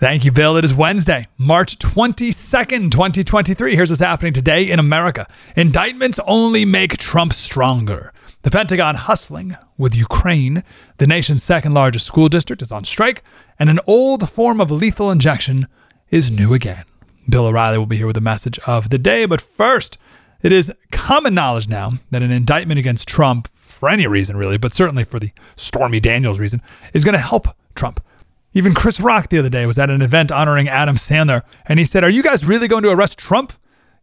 Thank you, Bill. It is Wednesday, March 22nd, 2023. Here's what's happening today in America. Indictments only make Trump stronger. The Pentagon hustling with Ukraine. The nation's second largest school district is on strike, and an old form of lethal injection is new again. Bill O'Reilly will be here with a message of the day, but first, it is common knowledge now that an indictment against Trump, for any reason really, but certainly for the Stormy Daniels reason, is going to help Trump. Even Chris Rock the other day was at an event honoring Adam Sandler, and he said, Are you guys really going to arrest Trump?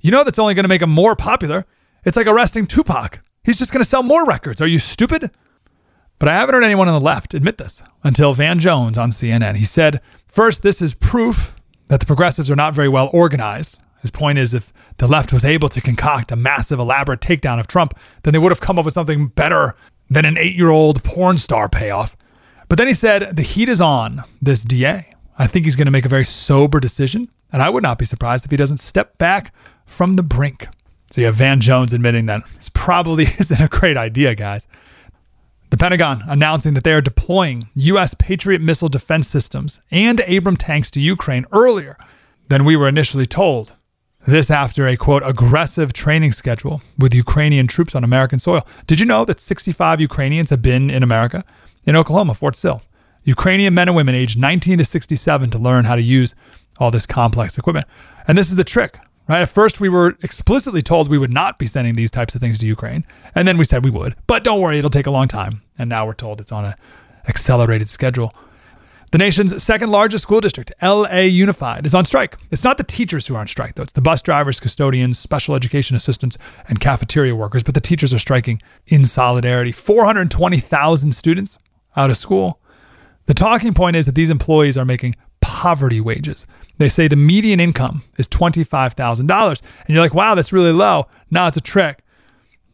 You know that's only going to make him more popular. It's like arresting Tupac. He's just going to sell more records. Are you stupid? But I haven't heard anyone on the left admit this until Van Jones on CNN. He said, First, this is proof that the progressives are not very well organized. His point is if the left was able to concoct a massive, elaborate takedown of Trump, then they would have come up with something better than an eight year old porn star payoff. But then he said, the heat is on this DA. I think he's going to make a very sober decision, and I would not be surprised if he doesn't step back from the brink. So you have Van Jones admitting that this probably isn't a great idea, guys. The Pentagon announcing that they are deploying U.S. Patriot missile defense systems and Abrams tanks to Ukraine earlier than we were initially told. This after a quote aggressive training schedule with Ukrainian troops on American soil. Did you know that 65 Ukrainians have been in America? In Oklahoma, Fort Sill. Ukrainian men and women aged 19 to 67 to learn how to use all this complex equipment. And this is the trick, right? At first, we were explicitly told we would not be sending these types of things to Ukraine. And then we said we would. But don't worry, it'll take a long time. And now we're told it's on an accelerated schedule. The nation's second largest school district, LA Unified, is on strike. It's not the teachers who are on strike, though. It's the bus drivers, custodians, special education assistants, and cafeteria workers. But the teachers are striking in solidarity. 420,000 students out of school. The talking point is that these employees are making poverty wages. They say the median income is $25,000. And you're like, wow, that's really low. No, it's a trick.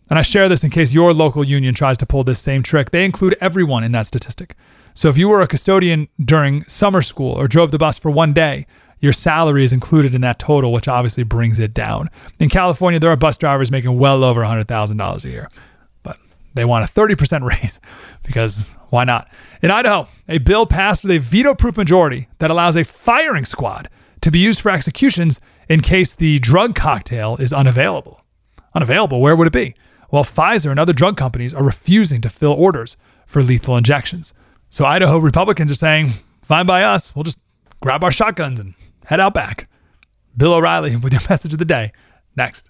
And I share this in case your local union tries to pull this same trick. They include everyone in that statistic. So if you were a custodian during summer school or drove the bus for one day, your salary is included in that total, which obviously brings it down. In California, there are bus drivers making well over $100,000 a year, they want a 30% raise because why not? In Idaho, a bill passed with a veto proof majority that allows a firing squad to be used for executions in case the drug cocktail is unavailable. Unavailable, where would it be? Well, Pfizer and other drug companies are refusing to fill orders for lethal injections. So Idaho Republicans are saying, fine by us. We'll just grab our shotguns and head out back. Bill O'Reilly with your message of the day. Next.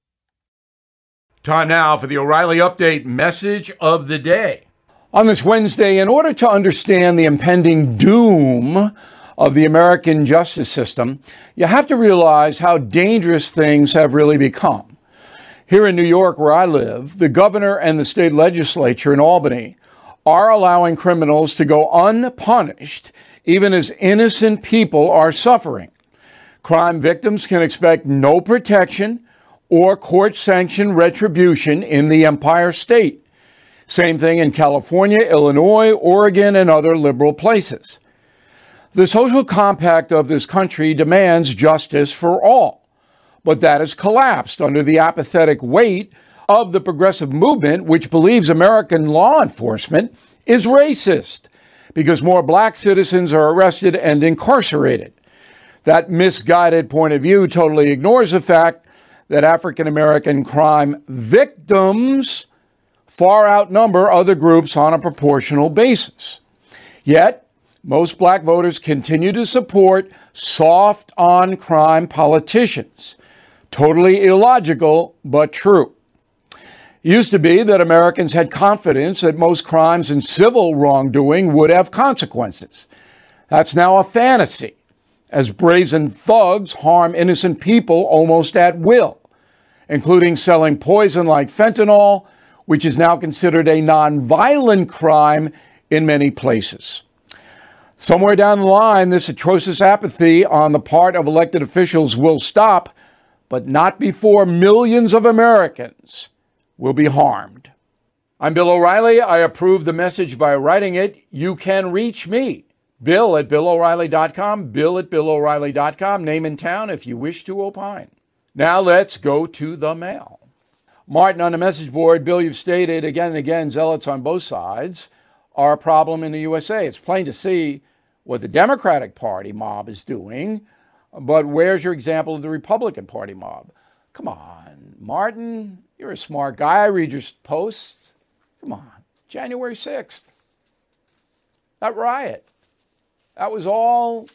Time now for the O'Reilly Update message of the day. On this Wednesday, in order to understand the impending doom of the American justice system, you have to realize how dangerous things have really become. Here in New York, where I live, the governor and the state legislature in Albany are allowing criminals to go unpunished, even as innocent people are suffering. Crime victims can expect no protection or court sanctioned retribution in the Empire State. Same thing in California, Illinois, Oregon, and other liberal places. The social compact of this country demands justice for all, but that has collapsed under the apathetic weight of the progressive movement, which believes American law enforcement is racist because more black citizens are arrested and incarcerated. That misguided point of view totally ignores the fact that African American crime victims far outnumber other groups on a proportional basis. Yet, most black voters continue to support soft on crime politicians. Totally illogical, but true. It used to be that Americans had confidence that most crimes and civil wrongdoing would have consequences. That's now a fantasy, as brazen thugs harm innocent people almost at will, including selling poison like fentanyl, which is now considered a nonviolent crime in many places. Somewhere down the line, this atrocious apathy on the part of elected officials will stop, but not before millions of Americans will be harmed. I'm Bill O'Reilly. I approve the message by writing it. You can reach me, Bill at BillO'Reilly.com, Bill at BillO'Reilly.com, name and town if you wish to opine. Now let's go to the mail. Martin on the message board, Bill, you've stated again and again, zealots on both sides are a problem in the USA. It's plain to see what the Democratic Party mob is doing, but where's your example of the Republican Party mob? Come on, Martin, you're a smart guy. I read your posts. Come on. January 6th. That riot. That was all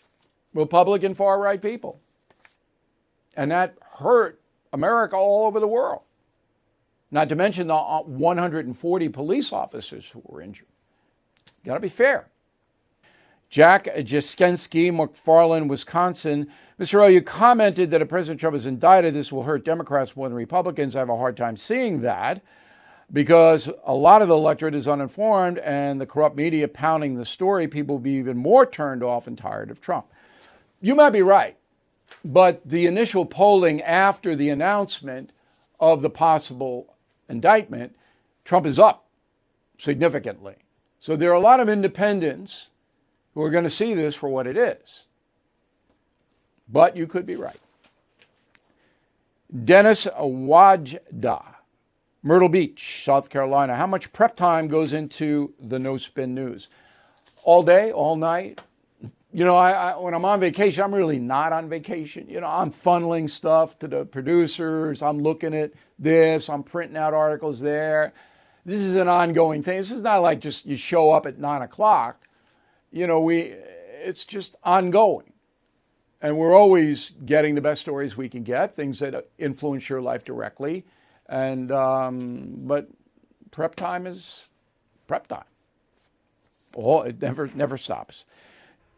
Republican far right people. And that hurt America all over the world. Not to mention the uh, 140 police officers who were injured. Got to be fair. Jack Jaskensky, McFarland, Wisconsin. Mr. O, you commented that if President Trump is indicted, this will hurt Democrats more than Republicans. I have a hard time seeing that because a lot of the electorate is uninformed and the corrupt media pounding the story, people will be even more turned off and tired of Trump. You might be right, but the initial polling after the announcement of the possible indictment, Trump is up significantly. So there are a lot of independents who are going to see this for what it is. But you could be right. Dennis Wajda, Myrtle Beach, South Carolina. How much prep time goes into the no spin news? All day, all night? You know, I, I, when I'm on vacation, I'm really not on vacation. You know, I'm funneling stuff to the producers. I'm looking at this. I'm printing out articles there. This is an ongoing thing. This is not like just you show up at nine o'clock you know, we it's just ongoing. And we're always getting the best stories we can get, things that influence your life directly. And um, but prep time is prep time. Oh, it never never stops.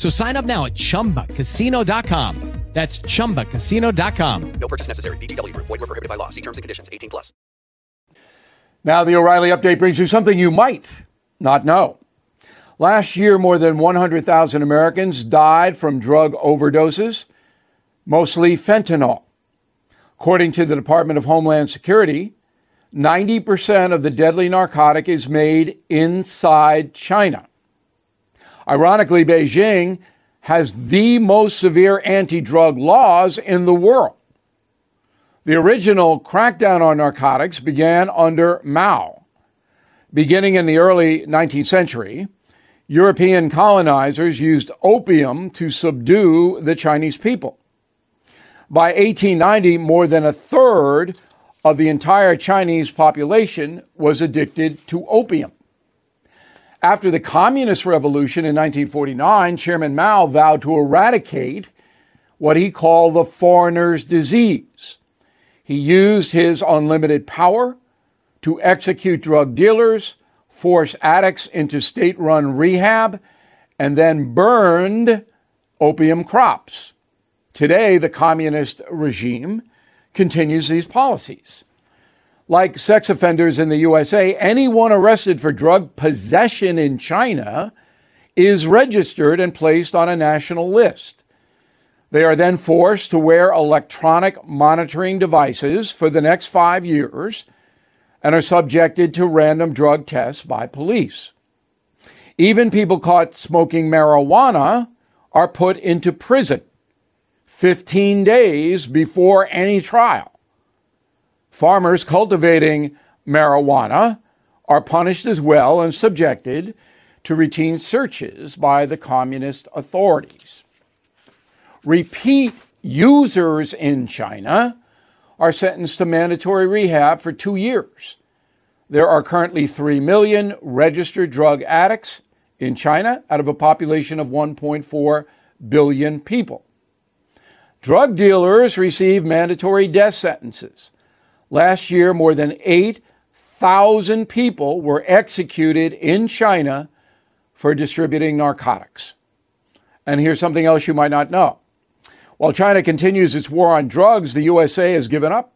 So sign up now at chumbacasino.com. That's ChumbaCasino.com. No purchase necessary. VGW. Void were prohibited by law. See terms and conditions. 18 plus. Now, the O'Reilly update brings you something you might not know. Last year, more than 100,000 Americans died from drug overdoses, mostly fentanyl. According to the Department of Homeland Security, 90% of the deadly narcotic is made inside China. Ironically, Beijing has the most severe anti drug laws in the world. The original crackdown on narcotics began under Mao. Beginning in the early 19th century, European colonizers used opium to subdue the Chinese people. By 1890, more than a third of the entire Chinese population was addicted to opium. After the Communist Revolution in 1949, Chairman Mao vowed to eradicate what he called the foreigner's disease. He used his unlimited power to execute drug dealers, force addicts into state run rehab, and then burned opium crops. Today, the communist regime continues these policies. Like sex offenders in the USA, anyone arrested for drug possession in China is registered and placed on a national list. They are then forced to wear electronic monitoring devices for the next five years and are subjected to random drug tests by police. Even people caught smoking marijuana are put into prison 15 days before any trial. Farmers cultivating marijuana are punished as well and subjected to routine searches by the communist authorities. Repeat users in China are sentenced to mandatory rehab for two years. There are currently 3 million registered drug addicts in China out of a population of 1.4 billion people. Drug dealers receive mandatory death sentences. Last year, more than 8,000 people were executed in China for distributing narcotics. And here's something else you might not know. While China continues its war on drugs, the USA has given up.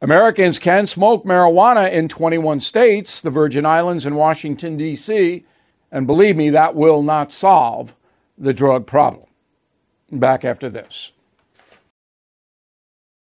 Americans can smoke marijuana in 21 states, the Virgin Islands, and Washington, D.C., and believe me, that will not solve the drug problem. Back after this.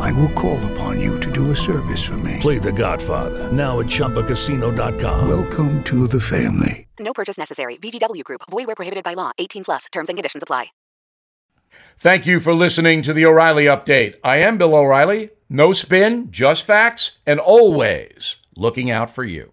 I will call upon you to do a service for me. Play The Godfather now at ChumbaCasino.com. Welcome to the family. No purchase necessary. VGW Group. Void where prohibited by law. 18 plus. Terms and conditions apply. Thank you for listening to the O'Reilly Update. I am Bill O'Reilly. No spin, just facts, and always looking out for you.